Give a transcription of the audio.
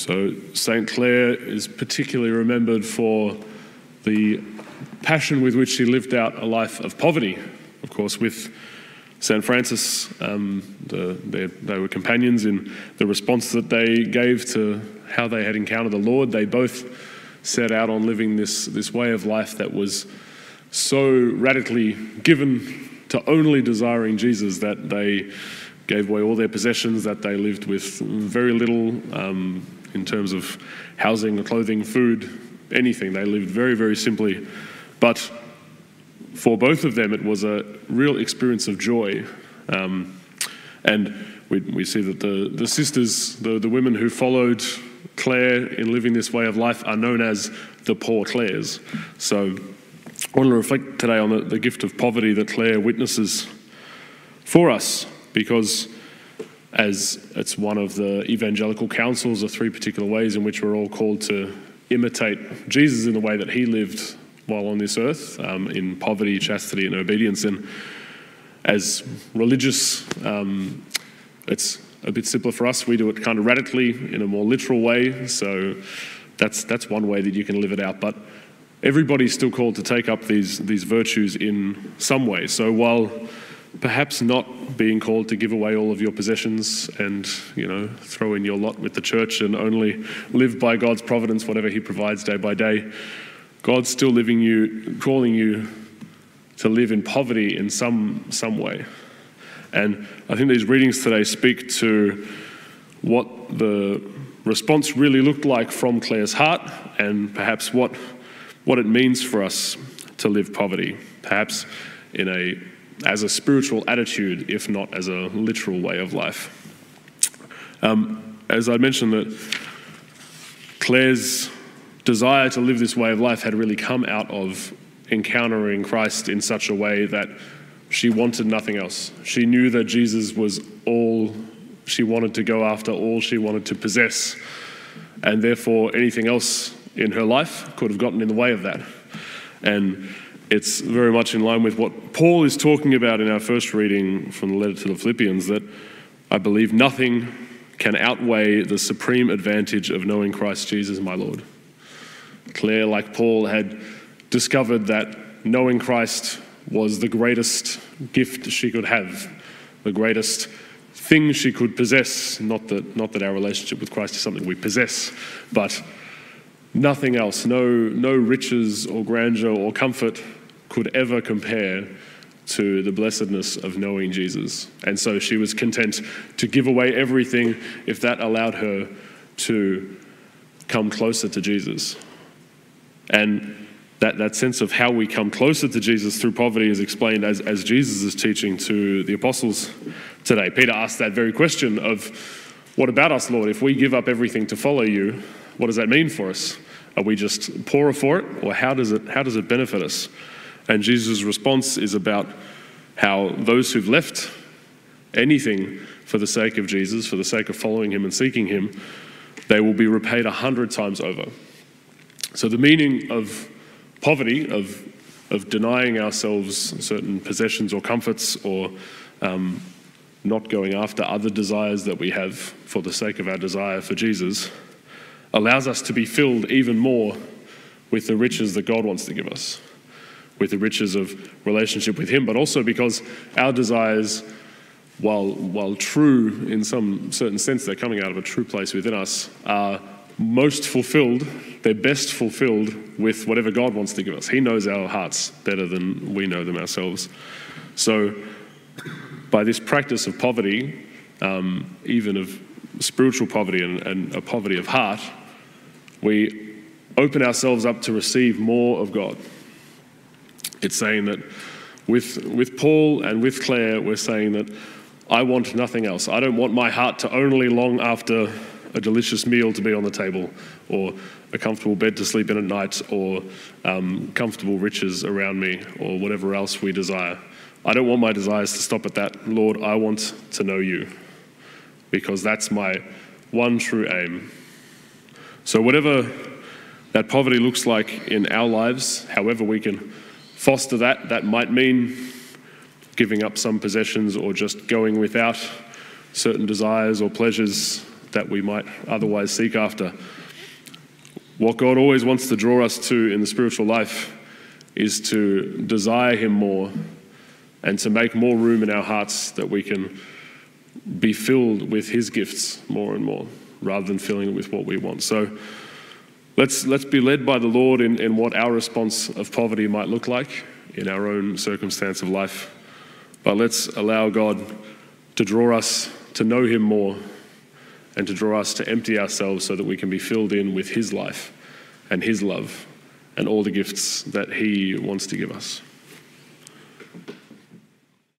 So, St. Clare is particularly remembered for the passion with which she lived out a life of poverty. Of course, with St. Francis, um, the, they, they were companions in the response that they gave to how they had encountered the Lord. They both set out on living this, this way of life that was so radically given to only desiring Jesus that they gave away all their possessions, that they lived with very little um, in terms of housing, clothing, food, anything. They lived very, very simply. But for both of them, it was a real experience of joy. Um, and we, we see that the, the sisters, the, the women who followed Clare in living this way of life, are known as the Poor Clares. So I want to reflect today on the, the gift of poverty that Clare witnesses for us, because as it's one of the evangelical counsels, the three particular ways in which we're all called to imitate Jesus in the way that he lived while on this earth um, in poverty, chastity, and obedience. And as religious, um, it's a bit simpler for us. We do it kind of radically in a more literal way. So that's, that's one way that you can live it out. But everybody's still called to take up these, these virtues in some way. So while perhaps not being called to give away all of your possessions and you know throw in your lot with the church and only live by God's providence whatever he provides day by day God's still living you, calling you to live in poverty in some, some way. And I think these readings today speak to what the response really looked like from Clare's heart and perhaps what, what it means for us to live poverty, perhaps in a, as a spiritual attitude, if not as a literal way of life. Um, as I mentioned, that Clare's desire to live this way of life had really come out of encountering Christ in such a way that she wanted nothing else. She knew that Jesus was all she wanted to go after, all she wanted to possess, and therefore anything else in her life could have gotten in the way of that. And it's very much in line with what Paul is talking about in our first reading from the letter to the Philippians that I believe nothing can outweigh the supreme advantage of knowing Christ Jesus, my Lord. Clare, like Paul, had discovered that knowing Christ was the greatest gift she could have, the greatest thing she could possess. Not that, not that our relationship with Christ is something we possess, but nothing else, no, no riches or grandeur or comfort could ever compare to the blessedness of knowing Jesus. And so she was content to give away everything if that allowed her to come closer to Jesus. And that, that sense of how we come closer to Jesus through poverty is explained as, as Jesus is teaching to the apostles today. Peter asked that very question of, What about us, Lord? If we give up everything to follow you, what does that mean for us? Are we just poorer for it, or how does it, how does it benefit us? And Jesus' response is about how those who've left anything for the sake of Jesus, for the sake of following him and seeking him, they will be repaid a hundred times over. So, the meaning of poverty, of, of denying ourselves certain possessions or comforts, or um, not going after other desires that we have for the sake of our desire for Jesus, allows us to be filled even more with the riches that God wants to give us, with the riches of relationship with Him, but also because our desires, while, while true in some certain sense, they're coming out of a true place within us, are most fulfilled, they're best fulfilled with whatever God wants to give us. He knows our hearts better than we know them ourselves. So, by this practice of poverty, um, even of spiritual poverty and, and a poverty of heart, we open ourselves up to receive more of God. It's saying that with, with Paul and with Clare, we're saying that I want nothing else. I don't want my heart to only long after a delicious meal to be on the table, or a comfortable bed to sleep in at night, or um, comfortable riches around me, or whatever else we desire. I don't want my desires to stop at that. Lord, I want to know you, because that's my one true aim. So, whatever that poverty looks like in our lives, however we can foster that, that might mean giving up some possessions or just going without certain desires or pleasures that we might otherwise seek after. What God always wants to draw us to in the spiritual life is to desire Him more and to make more room in our hearts that we can be filled with His gifts more and more rather than filling it with what we want. So let's, let's be led by the Lord in, in what our response of poverty might look like in our own circumstance of life. But let's allow God to draw us to know Him more and to draw us to empty ourselves so that we can be filled in with His life and His love and all the gifts that He wants to give us.